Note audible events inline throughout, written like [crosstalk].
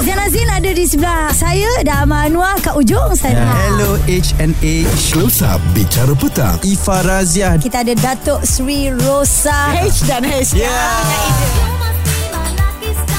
Zain Azin ada di sebelah saya dan Amal Anwar kat ujung sana. Hello HNA Close Up Bicara Petang. Ifa Razia Kita ada Datuk Sri Rosa. H dan H.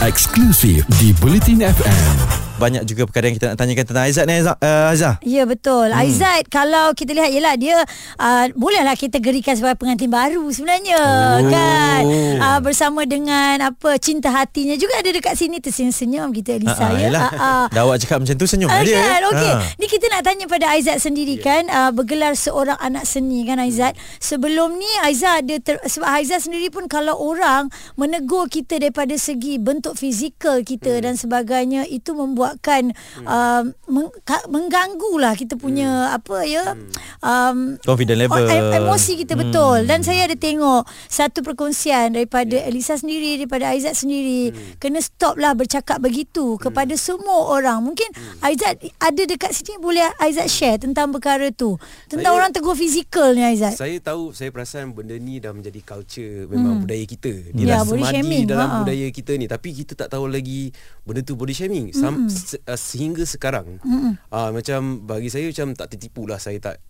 Eksklusif di Bulletin FM banyak juga perkara yang kita nak tanyakan tentang Aizat ni Aizat. Uh, Aizat. Ya betul. Hmm. Aizat kalau kita lihat ialah dia uh, bolehlah kita gerikan sebagai pengantin baru sebenarnya oh. kan. Uh, bersama dengan apa cinta hatinya juga ada dekat sini tersenyum-senyum kita Elisa uh, uh, ya. Uh, uh. Dah awak cakap macam tu senyum uh, dia. Kan? Okey. Uh. Ni kita nak tanya pada Aizat sendiri yeah. kan uh, bergelar seorang anak seni kan Aizat. Sebelum ni Aizat ada ter, sebab Aizat sendiri pun kalau orang menegur kita daripada segi bentuk fizikal kita hmm. dan sebagainya itu membuat menyebabkan hmm. uh, meng- mengganggulah kita punya hmm. apa ya hmm. um, confident level em- emosi kita hmm. betul dan saya ada tengok satu perkongsian daripada yeah. Elisa sendiri daripada Aizat sendiri hmm. kena stop lah bercakap begitu hmm. kepada semua orang mungkin hmm. Aizat ada dekat sini boleh Aizat share tentang perkara tu tentang saya, orang tegur fizikal ni Aizat saya tahu saya perasan benda ni dah menjadi culture memang hmm. budaya kita dia ya, dah semadi dalam ha. budaya kita ni tapi kita tak tahu lagi benda tu body shaming hmm. Se- uh, sehingga sekarang mm-hmm. uh, macam bagi saya macam tak tertipu lah saya tak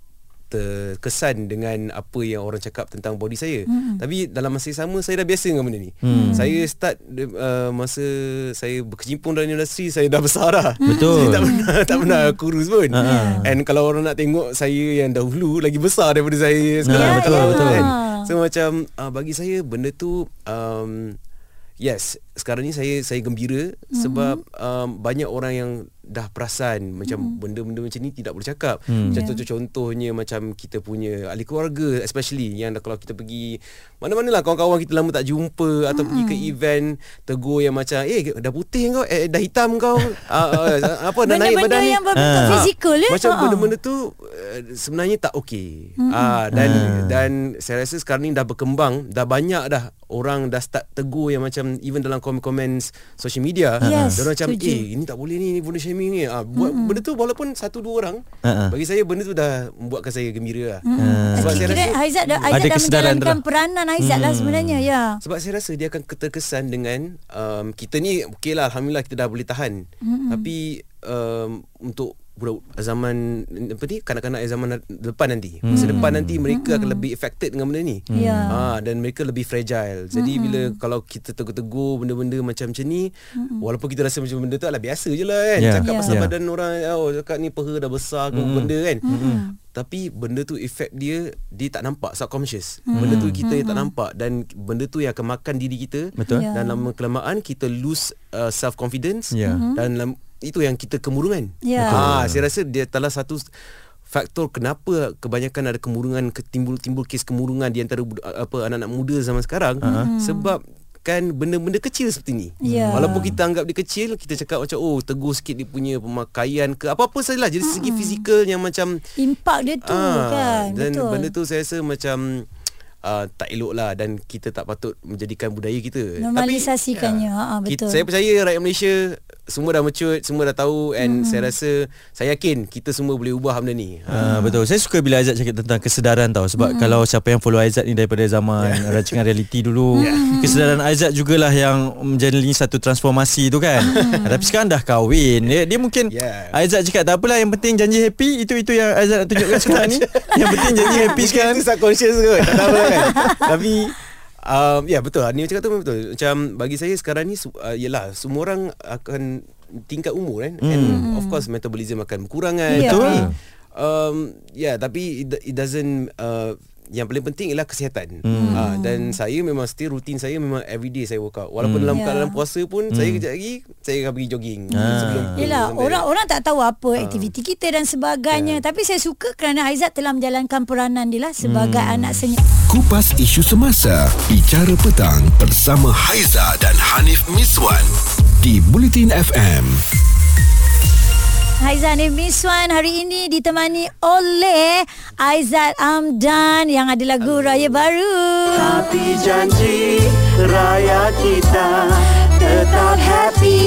terkesan dengan apa yang orang cakap tentang body saya mm-hmm. tapi dalam masa yang sama saya dah biasa dengan benda ni mm. saya start uh, masa saya berkecimpung dalam industri saya dah besar dah betul saya tak pernah tak pernah kurus pun uh-huh. and kalau orang nak tengok saya yang dahulu lagi besar daripada saya sekarang yeah, betul yeah. betul kan? so macam uh, bagi saya benda tu um, yes sekarang ni saya saya gembira mm-hmm. sebab um, banyak orang yang dah perasan macam mm. benda-benda macam ni tidak boleh cakap. Mm. Macam yeah. contohnya macam kita punya ahli keluarga especially yang kalau kita pergi mana-manalah kawan-kawan kita lama tak jumpa atau mm. pergi ke event tegur yang macam eh dah putih kau eh dah hitam kau uh, [laughs] uh, apa dah naik badan ni. Benda-benda yang berbentuk uh. fizikal ya. Macam uh. benda-benda tu uh, sebenarnya tak okey. Mm. Uh, dan uh. dan saya rasa sekarang ni dah berkembang dah banyak dah orang dah start tegur yang macam even dalam komen-komen social media yes, dia orang macam eh ini tak boleh ni ni benda shaming ni ah buat mm-hmm. benda tu walaupun satu dua orang uh-huh. bagi saya benda tu dah membuatkan saya gembira lah. Mm. Sebab saya rasa Aizat dah Aizat dah menjalankan peranan Aizat mm. lah sebenarnya ya. Sebab saya rasa dia akan terkesan dengan um, kita ni okeylah alhamdulillah kita dah boleh tahan. Mm-hmm. Tapi um, untuk budak zaman apa ni kanak-kanak zaman depan nanti hmm. masa depan nanti mereka hmm. akan lebih affected dengan benda ni yeah. ha dan mereka lebih fragile jadi hmm. bila kalau kita tegur-tegur benda-benda macam macam ni hmm. walaupun kita rasa macam benda tu adalah biasa je lah kan yeah. cakap yeah. pasal yeah. badan orang oh cakap ni peha dah besar ke hmm. benda kan hmm. tapi benda tu effect dia dia tak nampak subconscious hmm. benda tu kita hmm. tak nampak dan benda tu yang akan makan diri kita Betul. Yeah. dan lama kelamaan kita lose uh, self confidence yeah. dan lama, itu yang kita kemurungan. Ya. Ha, saya rasa dia telah satu faktor kenapa kebanyakan ada kemurungan timbul-timbul kes kemurungan di antara apa anak-anak muda zaman sekarang uh-huh. sebab kan benda-benda kecil seperti ni. Yeah. Walaupun kita anggap dia kecil, kita cakap macam oh tegur sikit dia punya pemakaian ke apa-apa sajalah jadi segi fizikal yang macam impak dia tu aa, kan. Dan Betul. benda tu saya rasa macam uh, tak elok lah dan kita tak patut menjadikan budaya kita. Normalisasikannya. Tapi, ha, betul. Kita, saya percaya rakyat Malaysia semua dah mature semua dah tahu and hmm. saya rasa saya yakin kita semua boleh ubah benda ni uh, betul saya suka bila Aizat cakap tentang kesedaran tau sebab hmm. kalau siapa yang follow Aizat ni daripada zaman [laughs] yeah. rancangan reality dulu [laughs] yeah. kesedaran Aizat jugalah yang menjalani satu transformasi tu kan hmm. tapi sekarang dah kahwin dia, dia mungkin yeah. Aizat cakap tak apalah yang penting janji happy itu itu yang Aizat nak tunjukkan sekarang ni [laughs] yang penting janji happy sekarang itu subconscious kot tak tahu kan [laughs] tapi Um, ya yeah, betul. Ni cakap tu betul. Macam bagi saya sekarang ni uh, yalah semua orang akan tingkat umur kan. Mm. And of course metabolism akan berkurang kan. Yeah. Tapi um, yeah, tapi it, it doesn't uh, yang paling penting ialah kesihatan. Hmm. Ha, dan saya memang still rutin saya memang everyday saya work out. Walaupun hmm. dalam yeah. keadaan puasa pun hmm. saya kejap lagi saya akan pergi jogging ha. sebelum Yalah, orang orang tak tahu apa ha. aktiviti kita dan sebagainya. Yeah. Tapi saya suka kerana Aizat telah menjalankan peranan dia lah sebagai hmm. anak seni. Kupas isu semasa, bicara petang bersama Haiza dan Hanif Miswan di Bulletin FM. Haizan Miswan hari ini ditemani oleh Aizat Amdan yang ada lagu Raya Baru. Tapi janji raya kita tetap happy.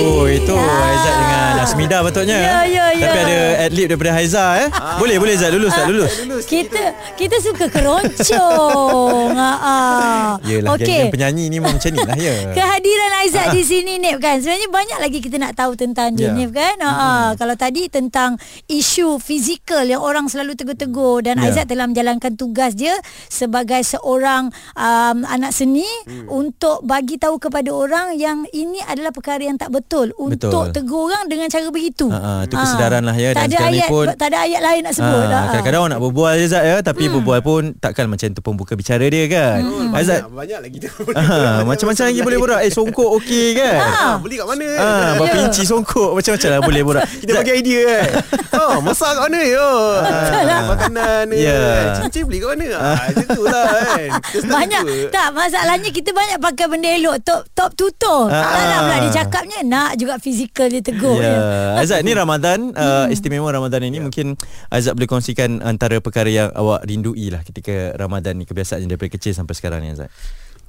Oh itu ya. Aizat dengan Lasmida patutnya. Ya, ya, ya. Tapi ada adlib daripada Haiza eh. Boleh boleh Zat lulus tak lulus. Kita kita suka keroncong. ha [laughs] ah. Yelah okay. geng penyanyi ni memang macam ni lah ya. Kehadiran Aizat [laughs] di sini Nip kan. Sebenarnya banyak lagi kita nak tahu tentang dia Ya. Nip kan. Ha ah. Kalau tadi tentang isu fizikal yang orang selalu tegur-tegur dan Ya. Aizat telah menjalankan tugas dia sebagai seorang um, anak seni untuk bagi tahu kepada orang yang ini adalah perkara yang tak betul untuk Betul. tegur orang dengan cara begitu. Ha, ha, itu kesedaran lah ya. Tak Dan ada ayat pun- tak ada ayat lain nak sebut. Ha, Ha, ah. kadang-kadang orang nak berbual je Zat ya Tapi hmm. berbual pun Takkan macam tu pembuka bicara dia kan Hmm. Aizat banyak, banyak lagi tu. [laughs] ha, Macam-macam lagi boleh borak Eh songkok okey kan Ah, beli kat mana? Ha, [laughs] berapa Ya. inci songkok Macam-macam lah boleh borak Kita bagi idea kan. [laughs] Oh, masak kat mana yo? Ah, makanan ni. Ya. Cincin beli kat mana? Ah, macam tu lah kan. Banyak. Tak masalahnya Kita banyak pakai benda elok Top top tutup Ah. Tak nak pula dia cakapnya Nak juga fizikal dia tegur Ya, Azad ni Ramadan uh, istimewa Ramadan ini mungkin Azad boleh kongsikan antara perkara yang awak rindui lah ketika Ramadan ni kebiasaan daripada kecil sampai sekarang ni Azad.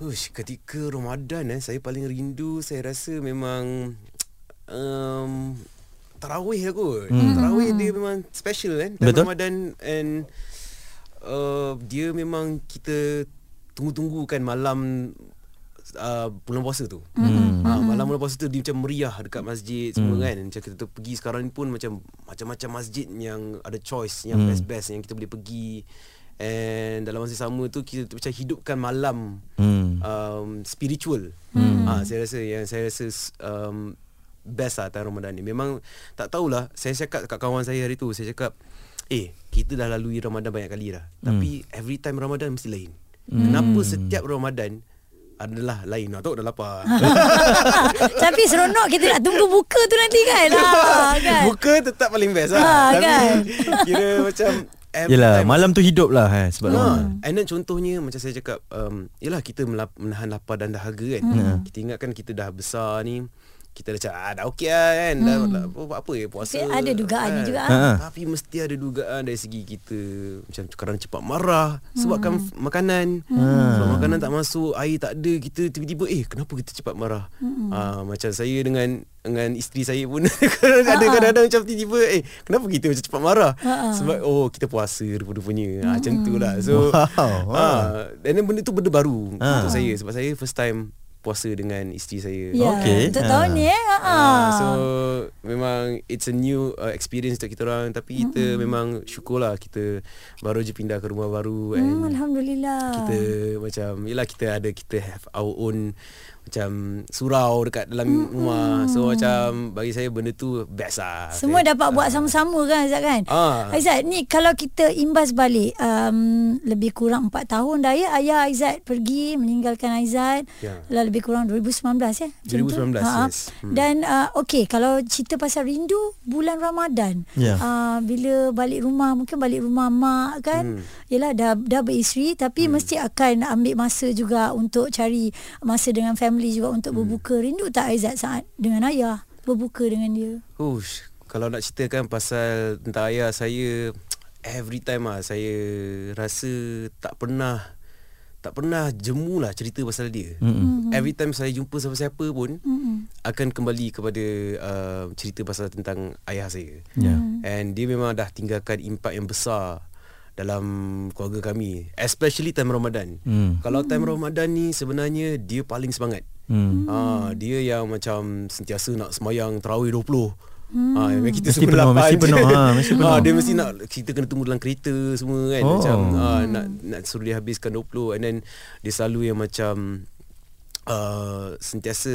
Ush, ketika Ramadan eh, saya paling rindu saya rasa memang um, tarawih lah kot. Hmm. Tarawih dia memang special kan. Time Betul. Ramadan and uh, dia memang kita tunggu-tunggu kan malam uh, bulan puasa tu. Hmm. Ha, malam bulan puasa tu dia macam meriah dekat masjid semua kan. Macam kita tu pergi sekarang ni pun macam macam-macam masjid yang ada choice yang best-best yang kita boleh pergi. And dalam masa sama tu kita tu macam hidupkan malam Hmm. um, spiritual. Hmm. Ha, saya rasa yang saya rasa um, best lah time Ramadan ni. Memang tak tahulah saya cakap kat kawan saya hari tu saya cakap eh kita dah lalui Ramadan banyak kali dah. Hmm. Tapi every time Ramadan mesti lain. Hmm. Kenapa setiap Ramadan adalah lain. Nak tahu dah lapar. [laughs] Tapi seronok kita nak tunggu buka tu nanti kan ha, kan? Buka tetap paling best lah. Ha, Tapi kan? [laughs] kira macam every Yelah, time malam tu hidup lah eh, sebab Ha, and then contohnya macam saya cakap um, Yelah kita melap, menahan lapar dan dahaga kan Hmm. Kita ingatkan kita dah besar ni Kita dah cakap ah, dah okey lah kan dah, dah, apa, apa ya puasa Tapi ada dugaannya juga, Ha, ha. Tapi mesti ada dugaan dari segi kita Macam kadang cepat marah Sebabkan f- makanan. Sebab makanan tak masuk Air tak ada Kita tiba-tiba Eh kenapa kita cepat marah? Ah, Macam saya dengan dengan isteri saya pun ada [laughs] kadang-kadang macam tiba-tiba eh kenapa kita macam cepat marah? Sebab oh kita puasa rupa-rupanya ah, macam tu lah. So Wow. ah, dan then benda tu benda baru Ah. untuk saya. Sebab saya first time puasa dengan isteri saya Ya, Okey. Untuk Ha. tahun ni eh ha. Ah, so memang it's a new uh, experience untuk kita orang tapi kita memang syukurlah kita baru je pindah ke rumah baru and hmm, Alhamdulillah kita macam yalah kita ada kita have our own macam surau dekat dalam rumah so macam bagi saya benda tu best lah Semua saya, dapat buat sama-sama kan Aizat kan Ah. Aizat ni kalau kita imbas balik um, Lebih kurang 4 tahun dah ya Ayah Aizat pergi meninggalkan Aizat Ya. Lah lebih kurang 2019 ya Macam tu? 2019, Ha. yes. Hmm. Dan uh, okay kalau cerita pasal rindu Bulan Ramadan Ya. uh, Bila balik rumah Mungkin balik rumah mak kan Hmm. Yelah dah, dah beristeri Tapi mesti akan ambil masa juga Untuk cari masa dengan family juga Untuk Hmm. berbuka Rindu tak Aizat saat dengan ayah Berbuka dengan dia Ush, kalau nak ceritakan pasal tentang ayah saya every time ah saya rasa tak pernah tak pernah jemu lah cerita pasal dia. Mm-hmm. Every time saya jumpa siapa-siapa pun mm-hmm. akan kembali kepada uh, cerita pasal tentang ayah saya. Ya. And dia memang dah tinggalkan impak yang besar dalam keluarga kami, especially time Ramadan. Hmm. Kalau time Ramadan ni sebenarnya dia paling semangat. Hmm. Ha, dia yang macam sentiasa nak semayang tarawih 20. Hmm. Ha, kita Mesti semua penuh, lapan mesti je. penuh, ha, mesti [laughs] penuh. Ha, dia mesti nak kita kena tunggu dalam kereta semua kan Oh. macam ha, nak nak suruh dia habiskan 20 and then dia selalu yang macam Uh, sentiasa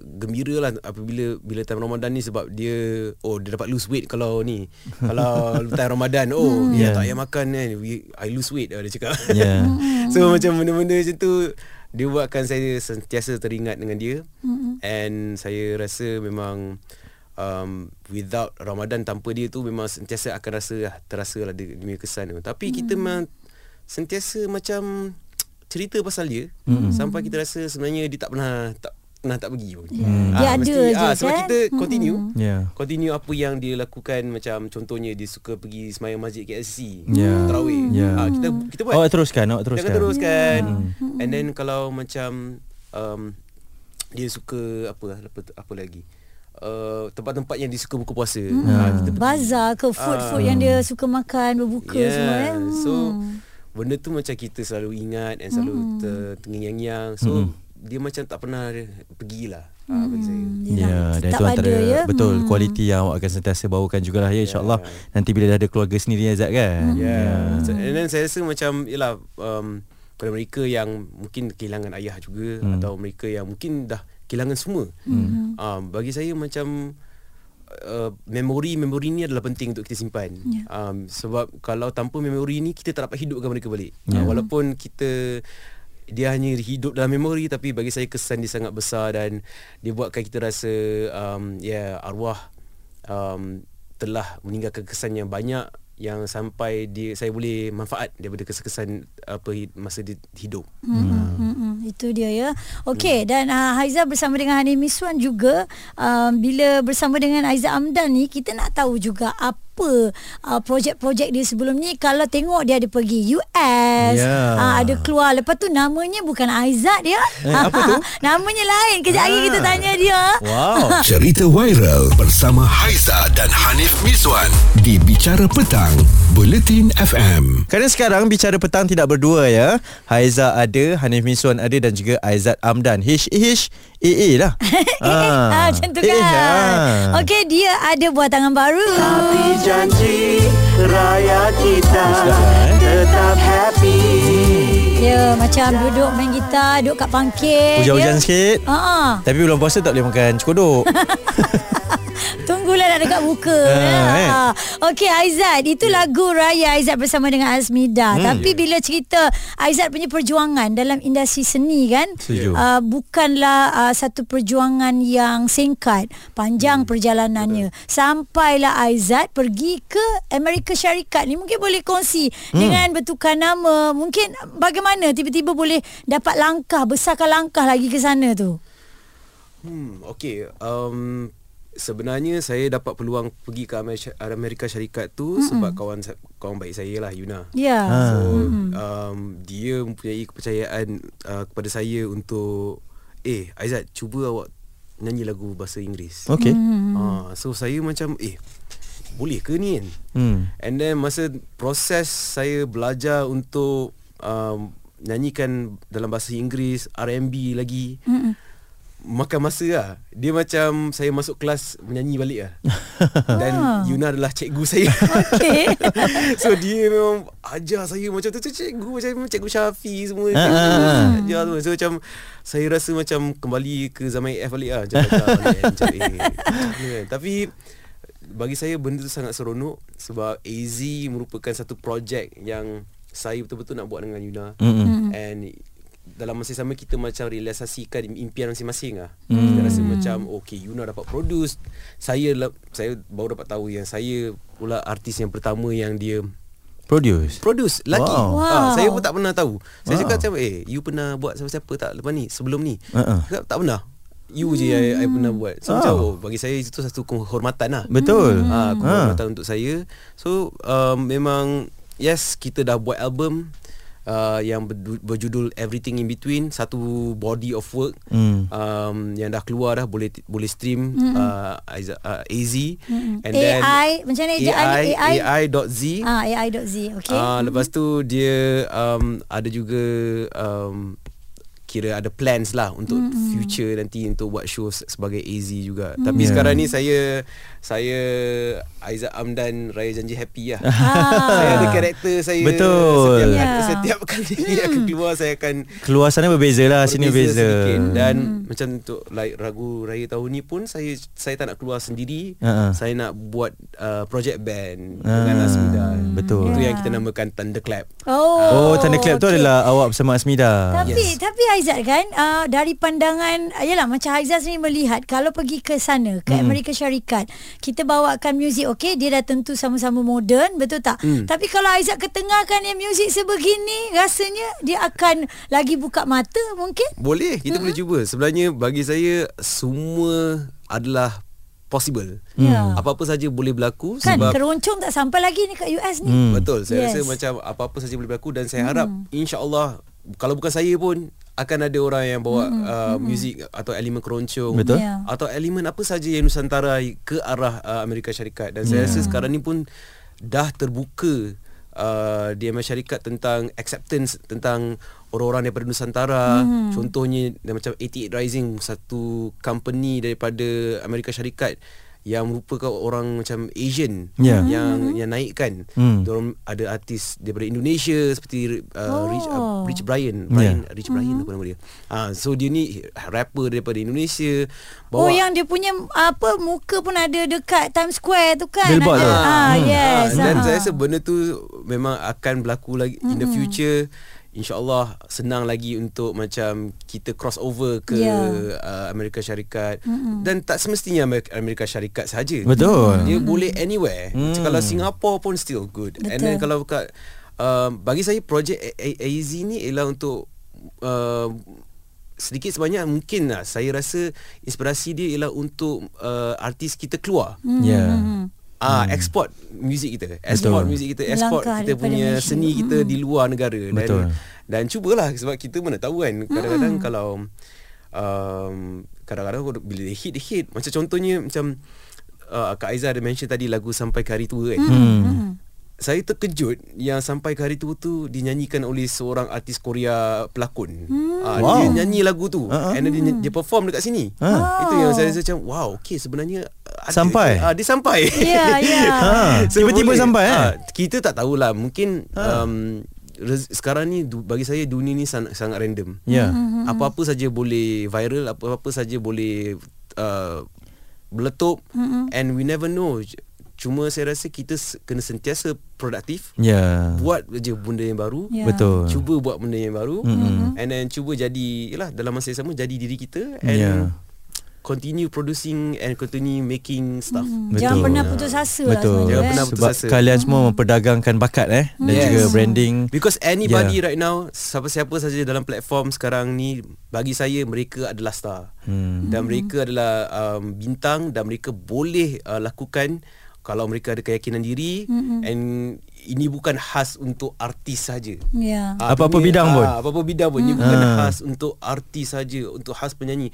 gembira lah apabila bila time Ramadan ni sebab dia oh dia dapat lose weight kalau ni. [laughs] Kalau time Ramadan oh dia Yeah. tak payah makan kan we, I lose weight lah dia cakap. Ya. [laughs] So macam benda-benda macam tu Dia buatkan saya sentiasa teringat dengan dia. Mm-mm. And saya rasa memang um, Without Ramadan tanpa dia tu Memang sentiasa akan rasa lah, Terasa lah dia, dia punya kesan tu. Tapi kita memang Sentiasa macam Cerita pasal dia Mm-mm. Sampai kita rasa sebenarnya Dia tak pernah Tak pernah tak pergi pun Dia ada je, ah, Sebab kan? kita continue Ya. Continue apa yang dia lakukan Macam contohnya Dia suka pergi Semayang masjid KLC Ya. Tarawih Ya. ah, Kita kita buat Awak teruskan, awak teruskan. Jangan teruskan And then kalau macam um, Dia suka Apa apa, apa lagi uh, tempat-tempat yang dia suka buka puasa. Hmm. Uh, kita pergi. Bazar ke food-food yang dia suka makan Berbuka Yeah. semua eh. So benda tu macam kita selalu ingat and selalu Hmm. ter, terngiang-ngiang. So dia macam tak pernah pergilah Hmm. uh, bagi saya. Ya, dan itu antara ada, ya. betul Hmm. kualiti yang awak akan sentiasa bawakan jugalah ya insyaallah nanti bila dah ada keluarga sendiri Azad kan. Yeah. So, and then saya rasa macam yalah um, pada mereka yang mungkin kehilangan ayah juga hmm. atau mereka yang mungkin dah kehilangan semua. Hmm. Um, bagi saya macam uh, memori-memori ni adalah penting untuk kita simpan. Yeah. Um, sebab kalau tanpa memori ni kita tak dapat hidupkan mereka balik. Yeah. Uh, walaupun kita dia hanya hidup dalam memori tapi bagi saya kesan dia sangat besar dan dia buatkan kita rasa um, ya yeah, arwah um, telah meninggalkan kesan yang banyak yang sampai dia saya boleh manfaat daripada kesan-kesan apa masa dia hidup. Hmm. Hmm. Itu dia ya. Okey dan uh, Haiza bersama dengan Hanim Miswan juga um, bila bersama dengan Aiza Amdan ni kita nak tahu juga apa uh, projek-projek dia sebelum ni kalau tengok dia ada pergi US Ya. uh, ada keluar lepas tu namanya bukan Aizat dia Eh, apa tu? [laughs] namanya lain kejap lagi kita tanya dia Wow. [laughs] Cerita viral bersama Haiza dan Hanif Miswan di Bicara Petang, Buletin FM. Kerana sekarang bicara petang tidak berdua ya. Haiza ada, Hanif Miswan ada dan juga Aizat Amdan. H H A A lah. [laughs] ah, macam tu kan ah. Okey dia ada buat tangan baru Tapi janji raya kita tetap happy dia macam duduk main gitar duduk kat pangkit Hujan-hujan dia. sikit. Ah, Tapi bulan puasa tak boleh makan cekodok. [laughs] Tunggulah nak dekat buka [laughs] Ah, ya. eh. Okey Aizat Itu lagu Raya Aizat bersama dengan Azmida Hmm. Tapi bila cerita Aizat punya perjuangan Dalam industri seni kan uh, Bukanlah uh, Satu perjuangan yang singkat Panjang Hmm. perjalanannya Sampailah Aizat Pergi ke Amerika Syarikat ni Mungkin boleh kongsi Hmm. Dengan bertukar nama Mungkin bagaimana Tiba-tiba boleh Dapat langkah Besarkan langkah lagi ke sana tu Hmm, okay. Um, sebenarnya saya dapat peluang pergi ke Amerika, Syarikat tu mm-hmm. sebab kawan kawan baik saya lah Yuna. Ya Ah. So um, dia mempunyai kepercayaan uh, kepada saya untuk eh Aizat cuba awak nyanyi lagu bahasa Inggeris. Okey. Ah, so saya macam eh boleh ke ni kan? Hmm. And then masa proses saya belajar untuk um, nyanyikan dalam bahasa Inggeris, R&B lagi. Mm-mm. Makan masa lah. Dia macam Saya masuk kelas Menyanyi balik lah. [laughs] Dan Yuna adalah cikgu saya. Okey. [laughs] So dia memang Ajar saya macam tu. Tu Cikgu macam Cikgu Syafi semua. Ah, cikgu, ah, ah. Ajar tu So macam Saya rasa macam Kembali ke zaman AF balik lah. Macam ajar balik Macam eh macam kan. Tapi Bagi saya benda tu sangat seronok Sebab AZ merupakan satu projek Yang Saya betul-betul nak buat dengan Yuna. Mm-mm. And dalam masa yang sama kita macam realisasikan impian masing-masing lah. Hmm. Kita rasa macam okay Yuna dapat produce. Saya saya baru dapat tahu yang saya pula artis yang pertama yang dia Produce. produce lagi. Wow. Ah, saya pun tak pernah tahu. Saya Wow. cakap macam eh you pernah buat siapa-siapa tak lepas ni sebelum ni? Uh-uh. Cakap, tak pernah. You je yang I pernah buat. So Oh. macam oh, bagi saya itu satu kehormatan lah. Betul. Ah, Ah. kehormatan untuk saya. So um, memang yes kita dah buat album uh, yang berjudul Everything in Between, satu body of work Hmm. um, yang dah keluar dah boleh boleh stream uh, Aiza- uh, AZ and AI, macam mana AI, ni? AI? AI.z Ah, AI.z. Okey. Ah, lepas tu dia um, ada juga um, kira ada plans lah untuk mm-hmm. future nanti untuk buat show se- sebagai AZ juga. Mm. Tapi Yeah. sekarang ni saya saya Aizat Amdan Raya Janji Happy lah. Ah. saya ada karakter saya Betul. setiap, Ya. setiap kali [laughs] dia akan keluar saya akan Keluar sana berbeza lah, sini berbeza sedikit. dan macam untuk like ragu raya tahun ni pun saya saya tak nak keluar sendiri. Ha-ha. Saya nak buat uh, project band Ah, dengan Asmida. betul. Itu Ya. yang kita namakan Thunderclap. Oh. Oh, Tanda Clap tu adalah awak bersama Asmida. Tapi Yes. tapi Aizat kan uh, dari pandangan uh, yalah macam Aizat sendiri melihat kalau pergi ke sana ke Hmm. Amerika Syarikat kita bawakan muzik okey dia dah tentu sama-sama moden betul tak Hmm. tapi kalau Aizat ketengahkan yang muzik sebegini rasanya dia akan lagi buka mata mungkin Boleh, kita boleh cuba. Sebenarnya bagi saya semua adalah possible. Ya. Apa-apa saja boleh berlaku kan sebab keroncong tak sampai lagi ni kat US ni Hmm. betul. Saya Yes. rasa macam apa-apa saja boleh berlaku dan saya harap insya-Allah kalau bukan saya pun akan ada orang yang bawa mm-hmm. uh, muzik atau elemen keroncong Betul. Ya. atau elemen apa saja yang nusantara ke arah uh, Amerika Syarikat dan saya rasa sekarang ni pun dah terbuka uh, di Amerika Syarikat tentang acceptance tentang orang-orang daripada Nusantara mm. contohnya macam 88 Rising satu company daripada Amerika Syarikat yang merupakan orang macam Asian Ya. yang yang naikkan. Hmm. ada artis daripada Indonesia seperti uh, Rich uh, Rich Brian. Brian Rich Brian apa nama dia. Ah so dia ni rapper daripada Indonesia Oh yang dia punya apa muka pun ada dekat Times Square tu kan. Billboard ada. tu. Ah Hmm. yes. Ah, dan ah. saya rasa benda tu memang akan berlaku lagi in the future. InsyaAllah senang lagi untuk macam kita cross over ke Ya. uh, Amerika Syarikat dan tak semestinya Amerika, Amerika Syarikat saja. Betul. Dia boleh anywhere. Hmm. Kalau Singapore pun still good. And then Betul. kalau kat uh, bagi saya projek AZ ni ialah untuk uh, sedikit sebanyak mungkin lah saya rasa inspirasi dia ialah untuk uh, artis kita keluar. Ya. Ah, export music kita. Export Betul. music kita, export Melangkah kita punya Malaysia. seni kita di luar negara dan Betul. dan cubalah sebab kita mana tahu kan kadang-kadang kalau um, kadang-kadang bila dia hit dia hit macam contohnya macam uh, Kak Aizah ada mention tadi lagu sampai ke hari tua kan. Hmm. Saya terkejut yang sampai ke hari tua tu dinyanyikan oleh seorang artis Korea pelakon. Ah, Wow. Dia nyanyi lagu tu Uh-uh. and dia, dia perform dekat sini. Ah. Itu yang saya rasa macam wow, okey sebenarnya ada, Sampai? Ah, dia sampai. [laughs] Ya, ya. Ha, [laughs] tiba-tiba boleh. sampai eh. Ah, kita tak tahulah mungkin Ha. um, sekarang ni bagi saya dunia ni sangat, sangat random. Ya. Apa-apa saja boleh viral, apa-apa saja boleh uh, meletup and we never know. Cuma saya rasa kita kena sentiasa produktif. Ya. Buat je benda yang baru. Ya. Betul. Cuba buat benda yang baru Mm-mm. and then cuba jadi yalah dalam masa yang sama jadi diri kita and Ya. continue producing and continue making stuff. Betul. Jangan pernah putus asa lah Betul. sebenarnya. Jangan eh. pernah putus Sebab asa. kalian semua memperdagangkan bakat eh dan Yes. juga branding. Because anybody Yeah. right now Siapa-siapa saja dalam platform sekarang ni Bagi saya mereka adalah star Hmm. Dan mereka adalah um, bintang Dan mereka boleh uh, lakukan Kalau mereka ada keyakinan diri And ini bukan khas untuk artis saja Ya. Ah, Apa-apa bidang pun. ah, Apa-apa bidang pun Ini bukan Ah. khas untuk artis saja Untuk khas penyanyi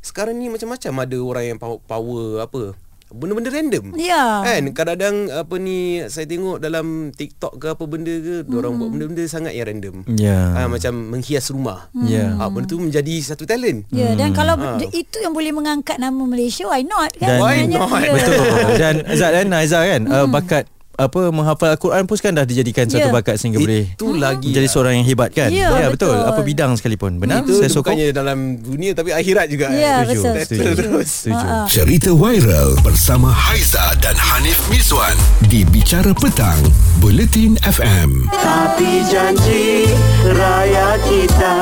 Sekarang ni macam-macam ada orang yang power, power apa Benda-benda random Ya. Kan kadang-kadang apa ni saya tengok dalam TikTok ke apa benda ke hmm. orang buat benda-benda sangat yang random. Ya. Ah macam menghias rumah. Ya. Ah benda tu menjadi satu talent. Ya, dan kalau d- itu yang boleh mengangkat nama Malaysia, why not kan? Dan- Why not? Betul. [laughs] [laughs] Dan Zat dan Aizah kan uh, bakat apa menghafal Al-Quran pun kan dah dijadikan satu Ya. bakat sehingga boleh Itu lagi menjadi seorang yang hebat kan. Ya, betul. betul. Apa bidang sekalipun. Benar? Itu Saya sokong. bukannya dalam dunia tapi akhirat juga. Ya, Setuju. betul. Setuju. Setuju. Ah, ah. Cerita viral bersama Haiza dan Hanif Miswan di Bicara Petang, Buletin FM. Tapi janji raya kita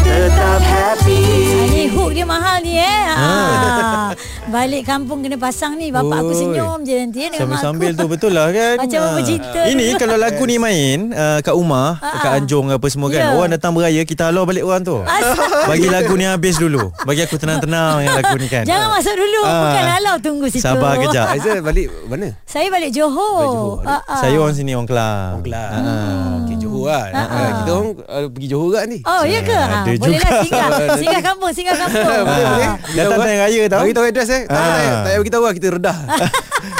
tetap happy Ni hook dia mahal ni eh. Balik kampung kena pasang ni. Bapak aku Oi. senyum je nanti mak Sambil-sambil aku. tu betul lah kan Macam apa Ah. cerita Ini tu. kalau lagu ni main uh, Kat rumah Ah, Kat. Anjong apa semua kan Ya. Orang datang beraya Kita halau balik orang tu Bagi lagu ni habis dulu Bagi aku tenang-tenang Dengan lagu ni kan Jangan masuk dulu. Ah. Bukan halau tunggu situ. Sabar kejap. Aizah balik mana? Saya balik Johor. Balik Johor. Ah. Saya orang sini Orang Kelang Orang Kelang. Ah. Okey Johor lah. Ah, Kita orang uh, pergi Johor kan ni. Oh, ya ke? Ha, ada boleh lah juga. singgah. [laughs] Singgah kampung, singgah [laughs] kampung. boleh, boleh. Datang time raya tau Bagi tahu address eh. Tak Ah. payah tak payah bagi tahu lah kita redah. [laughs]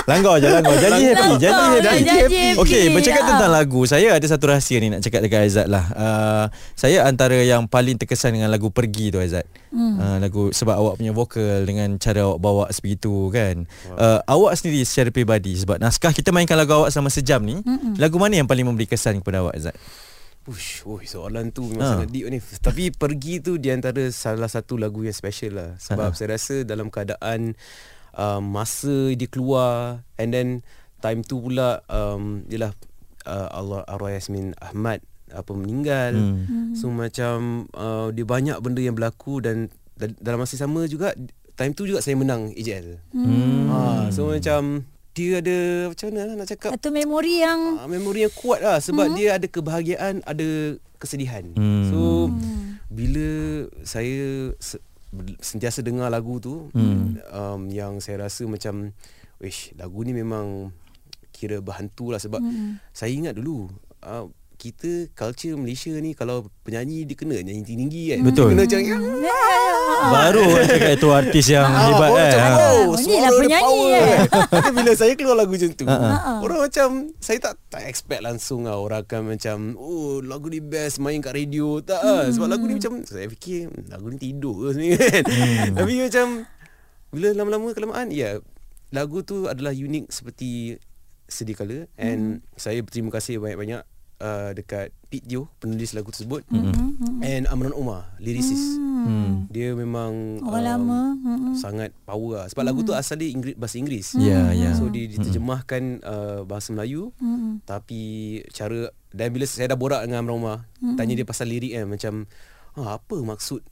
Langgar je langgar Janji happy Langgar, Janji happy janji happy. Okey bercakap tentang lagu Saya ada satu rahsia ni Nak cakap dekat Aizat lah uh, Saya antara yang paling terkesan Dengan lagu Pergi tu Aizat hmm. uh, Lagu Sebab awak punya vokal Dengan cara awak bawa sebegitu kan uh, Awak sendiri secara peribadi Sebab naskah kita mainkan lagu awak Selama sejam ni hmm. Lagu mana yang paling memberi kesan Kepada awak Aizat Ush, oh, soalan tu memang Ha. sangat deep ni. Tapi pergi tu di antara salah satu lagu yang special lah. Sebab Ha. saya rasa dalam keadaan uh, masa dia keluar and then time tu pula um, yalah uh, Allah arwah Yasmin Ahmad apa meninggal. Hmm. So macam uh, dia banyak benda yang berlaku dan dal- dalam masa sama juga time tu juga saya menang AJL. Hmm. Ha, so macam dia ada macam mana lah nak cakap Satu memori yang uh, memori yang kuat lah sebab mm-hmm. dia ada kebahagiaan ada kesedihan Hmm. so bila saya se- sentiasa dengar lagu tu Hmm. um, yang saya rasa macam wish lagu ni memang kira berhantu lah sebab mm. saya ingat dulu uh, kita culture Malaysia ni kalau penyanyi dia kena nyanyi tinggi kan. Betul. Dia kena macam "Ya, Baru orang cakap itu artis yang Ah, hebat kan. macam, oh, Ah, suara dia penyanyi, power kan. [laughs] Tapi bila saya keluar lagu macam tu, Ah, orang macam saya tak tak expect langsung lah orang akan macam oh lagu ni best main kat radio tak ah. sebab lagu ni macam saya fikir "Hmm, lagu ni tidur ke sebenarnya [laughs] kan. Tapi macam bila lama-lama kelamaan ya lagu tu adalah unik seperti sedia kala and saya berterima kasih banyak-banyak uh, dekat Pete Dio penulis lagu tersebut and Amran Omar lyricist. Hmm. Dia memang um, Orang lama. Mm-mm. sangat power lah. Sebab lagu tu asal dia Ingrid, bahasa Inggeris. Ya, ya. So dia diterjemahkan uh, bahasa Melayu Mm-mm. tapi cara dan bila saya dah borak dengan Amran Umar, tanya dia pasal lirik kan macam ah, apa maksud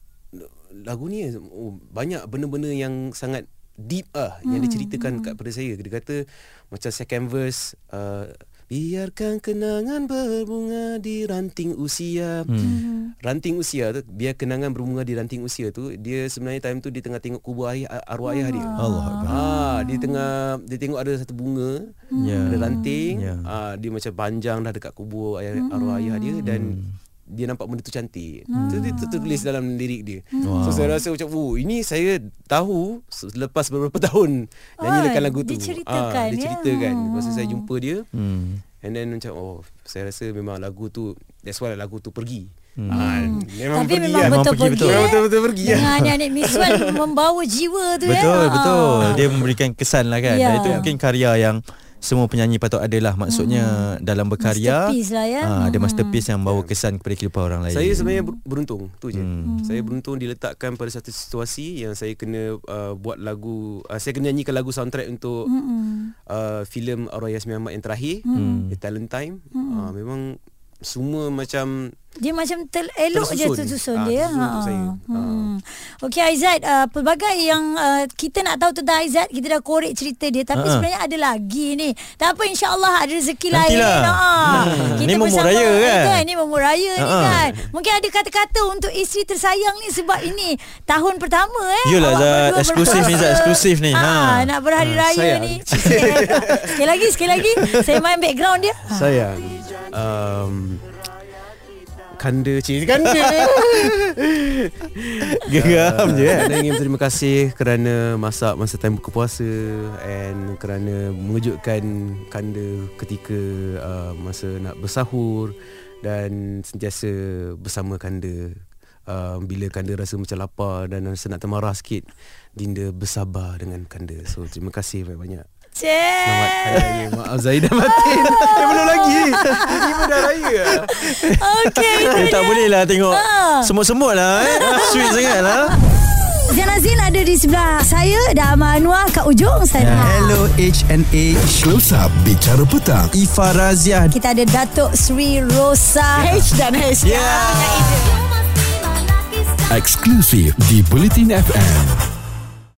lagu ni oh, banyak benda-benda yang sangat deep ah yang diceritakan kat pada saya. Dia kata macam second verse uh, biarkan kenangan berbunga di ranting usia. Hmm. Ranting usia tu biar kenangan berbunga di ranting usia tu dia sebenarnya time tu dia tengah tengok kubur ayah arwah ayah dia. Allah. Ah, dia tengah dia tengok ada satu bunga, Ya. ada ranting, Ya. ah dia macam panjang dah dekat kubur ayah arwah ayah dia dan dia nampak benda tu cantik. So dia tu- tulis dalam lirik dia. So saya rasa macam oh ini saya tahu selepas beberapa [laughs] tahun nyanyikan Oh, lagu tu. diceritakan, dia ya. ceritakan masa saya jumpa dia. Hmm. And then macam oh saya rasa memang lagu tu that's why lagu tu pergi. Ah, memang Tapi pergi memang lah. Memang betul pergi, pergi. betul. eh. Memang betul-betul pergi lah. Dengan adik-adik Miss Wan [laughs] membawa jiwa tu ya. Betul, Ah. betul. Dia memberikan kesan lah kan. Ya. Dan itu mungkin karya yang semua penyanyi patut ada lah. Maksudnya dalam berkarya. Masterpiece lah ya. ah, ada masterpiece yang bawa kesan kepada kehidupan orang lain. Saya sebenarnya ber- beruntung tu je. Hmm. Saya beruntung diletakkan pada satu situasi yang saya kena uh, buat lagu uh, saya kena nyanyikan lagu soundtrack untuk Mm-mm. uh, filem Arwah Yasmin Ahmad yang terakhir, Hmm. The Talent Time. Uh, memang semua macam Dia macam tel- elok je Tersusun. tersusun Ah, dia. tersusun saya. Hmm. Okey Aizat, uh, pelbagai yang uh, kita nak tahu tentang Aizat, kita dah korek cerita dia tapi Ha-ha. sebenarnya ada lagi ni. Tak apa insya-Allah ada rezeki Nantilah. lain. Ha. Hmm. Ni momen raya kan? Ni momen raya ni Ha-ha. kan. Mungkin ada kata-kata untuk isteri tersayang ni sebab ini tahun pertama eh. Zat. berdua Eksklusif ni. Zat. Eksklusif ni. Ha, Ha. nak berhari Ha, raya sayang. ni. [laughs] sekali lagi, sekali lagi. Saya main background dia. sayang um, kanda cik. Kanda. [laughs] Geram je kan. Saya ingin berterima kasih kerana masak masa time buka puasa and kerana mengejutkan kanda ketika uh, masa nak bersahur dan sentiasa bersama kanda. Uh, bila kanda rasa macam lapar dan rasa nak termarah sikit Dinda bersabar dengan kanda. So terima kasih banyak-banyak Cik. Selamat Hari Raya Maaf Zaidah Matin Eh belum lagi Tiba dah raya Okey. Eh, tak boleh lah tengok Ha. semut-semut lah eh. Sweet sangat lah. Zain Azin ada di sebelah saya dan Amal Anwar kat ujung sana. Hello HNA Close Up Bicara Petang Ifa Raziah. Kita ada Datuk Sri Rosa H dan H. Ya. Eksklusif di Bulletin FM